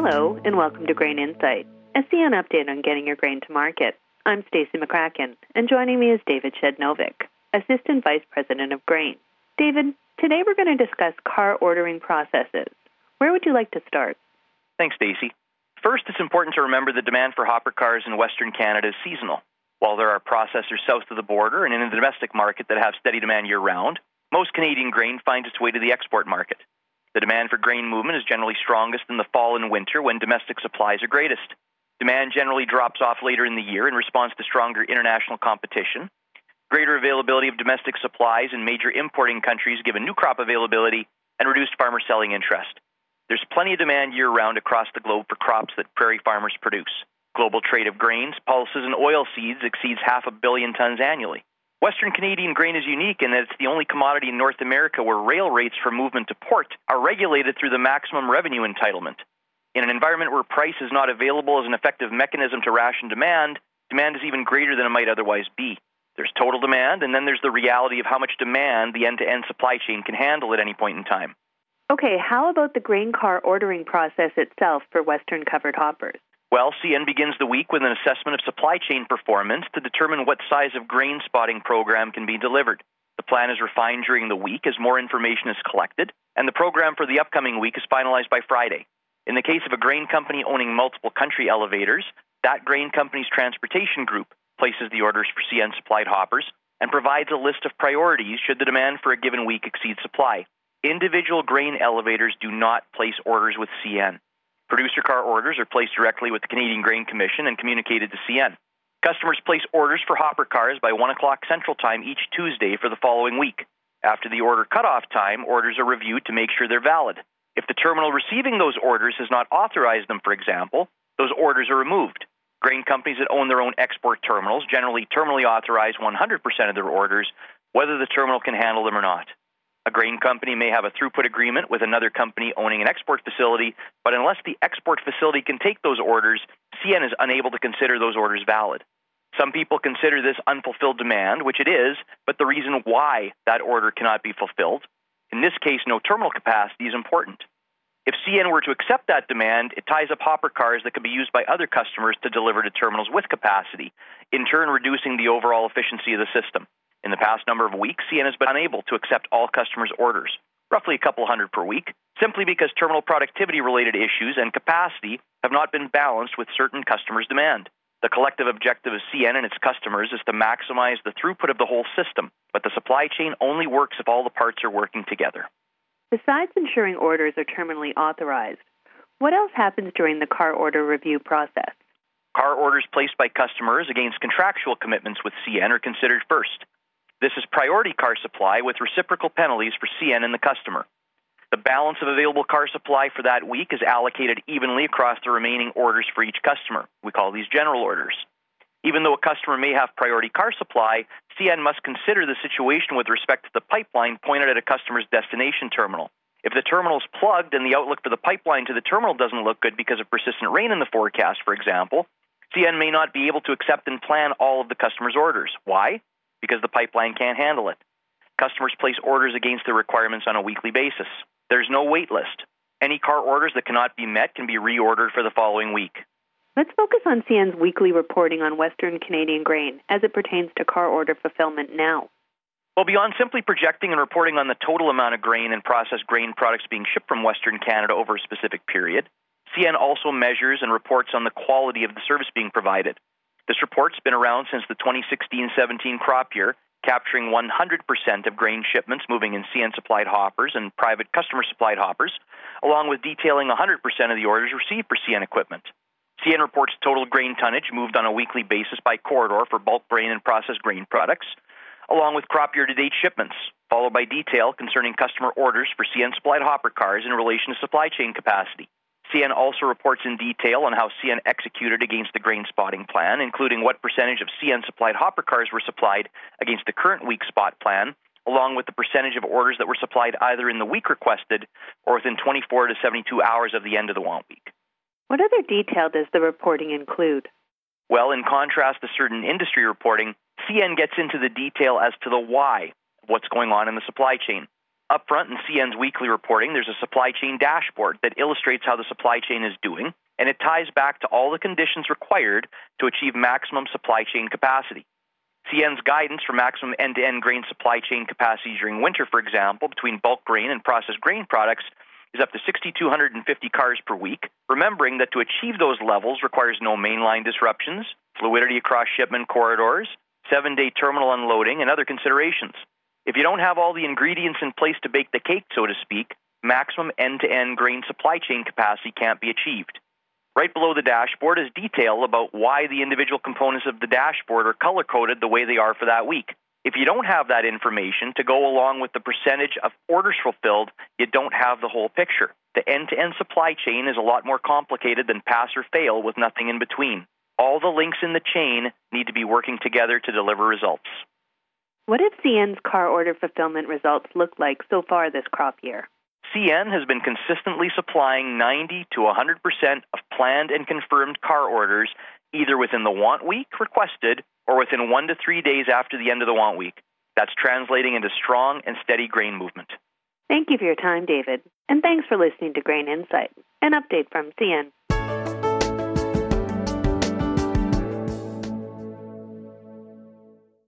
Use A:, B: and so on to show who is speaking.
A: Hello, and welcome to Grain Insight, a CN update on getting your grain to market. I'm Stacey McCracken, and joining me is David Shednovic, Assistant Vice President of Grain. David, today we're going to discuss car ordering processes. Where would you like to start?
B: Thanks, Stacey. First, it's important to remember the demand for hopper cars in Western Canada is seasonal. While there are processors south of the border and in the domestic market that have steady demand year round, most Canadian grain finds its way to the export market. The demand for grain movement is generally strongest in the fall and winter when domestic supplies are greatest. Demand generally drops off later in the year in response to stronger international competition. Greater availability of domestic supplies in major importing countries given new crop availability and reduced farmer selling interest. There's plenty of demand year round across the globe for crops that prairie farmers produce. Global trade of grains, pulses, and oil seeds exceeds half a billion tons annually. Western Canadian grain is unique in that it's the only commodity in North America where rail rates for movement to port are regulated through the maximum revenue entitlement. In an environment where price is not available as an effective mechanism to ration demand, demand is even greater than it might otherwise be. There's total demand, and then there's the reality of how much demand the end to end supply chain can handle at any point in time.
A: Okay, how about the grain car ordering process itself for Western covered hoppers?
B: Well, CN begins the week with an assessment of supply chain performance to determine what size of grain spotting program can be delivered. The plan is refined during the week as more information is collected, and the program for the upcoming week is finalized by Friday. In the case of a grain company owning multiple country elevators, that grain company's transportation group places the orders for CN supplied hoppers and provides a list of priorities should the demand for a given week exceed supply. Individual grain elevators do not place orders with CN. Producer car orders are placed directly with the Canadian Grain Commission and communicated to CN. Customers place orders for hopper cars by 1 o'clock Central Time each Tuesday for the following week. After the order cutoff time, orders are reviewed to make sure they're valid. If the terminal receiving those orders has not authorized them, for example, those orders are removed. Grain companies that own their own export terminals generally terminally authorize 100% of their orders, whether the terminal can handle them or not. A grain company may have a throughput agreement with another company owning an export facility, but unless the export facility can take those orders, CN is unable to consider those orders valid. Some people consider this unfulfilled demand, which it is, but the reason why that order cannot be fulfilled. In this case, no terminal capacity is important. If CN were to accept that demand, it ties up hopper cars that could be used by other customers to deliver to terminals with capacity, in turn reducing the overall efficiency of the system. In the past number of weeks, CN has been unable to accept all customers' orders, roughly a couple hundred per week, simply because terminal productivity related issues and capacity have not been balanced with certain customers' demand. The collective objective of CN and its customers is to maximize the throughput of the whole system, but the supply chain only works if all the parts are working together.
A: Besides ensuring orders are terminally authorized, what else happens during the car order review process?
B: Car orders placed by customers against contractual commitments with CN are considered first. This is priority car supply with reciprocal penalties for CN and the customer. The balance of available car supply for that week is allocated evenly across the remaining orders for each customer. We call these general orders. Even though a customer may have priority car supply, CN must consider the situation with respect to the pipeline pointed at a customer's destination terminal. If the terminal is plugged and the outlook for the pipeline to the terminal doesn't look good because of persistent rain in the forecast, for example, CN may not be able to accept and plan all of the customer's orders. Why? Because the pipeline can't handle it. Customers place orders against the requirements on a weekly basis. There's no wait list. Any car orders that cannot be met can be reordered for the following week.
A: Let's focus on CN's weekly reporting on Western Canadian grain as it pertains to car order fulfillment now.
B: Well, beyond simply projecting and reporting on the total amount of grain and processed grain products being shipped from Western Canada over a specific period, CN also measures and reports on the quality of the service being provided. This report's been around since the 2016 17 crop year, capturing 100% of grain shipments moving in CN supplied hoppers and private customer supplied hoppers, along with detailing 100% of the orders received for CN equipment. CN reports total grain tonnage moved on a weekly basis by corridor for bulk grain and processed grain products, along with crop year to date shipments, followed by detail concerning customer orders for CN supplied hopper cars in relation to supply chain capacity. CN also reports in detail on how CN executed against the grain spotting plan, including what percentage of CN supplied hopper cars were supplied against the current week spot plan, along with the percentage of orders that were supplied either in the week requested or within 24 to 72 hours of the end of the want week.
A: What other detail does the reporting include?
B: Well, in contrast to certain industry reporting, CN gets into the detail as to the why of what's going on in the supply chain. Up front in CN's weekly reporting, there's a supply chain dashboard that illustrates how the supply chain is doing, and it ties back to all the conditions required to achieve maximum supply chain capacity. CN's guidance for maximum end to end grain supply chain capacity during winter, for example, between bulk grain and processed grain products, is up to 6,250 cars per week, remembering that to achieve those levels requires no mainline disruptions, fluidity across shipment corridors, seven day terminal unloading, and other considerations. If you don't have all the ingredients in place to bake the cake, so to speak, maximum end to end grain supply chain capacity can't be achieved. Right below the dashboard is detail about why the individual components of the dashboard are color coded the way they are for that week. If you don't have that information to go along with the percentage of orders fulfilled, you don't have the whole picture. The end to end supply chain is a lot more complicated than pass or fail with nothing in between. All the links in the chain need to be working together to deliver results.
A: What have CN's car order fulfillment results looked like so far this crop year?
B: CN has been consistently supplying 90 to 100% of planned and confirmed car orders either within the want week requested or within one to three days after the end of the want week. That's translating into strong and steady grain movement.
A: Thank you for your time, David, and thanks for listening to Grain Insight, an update from CN.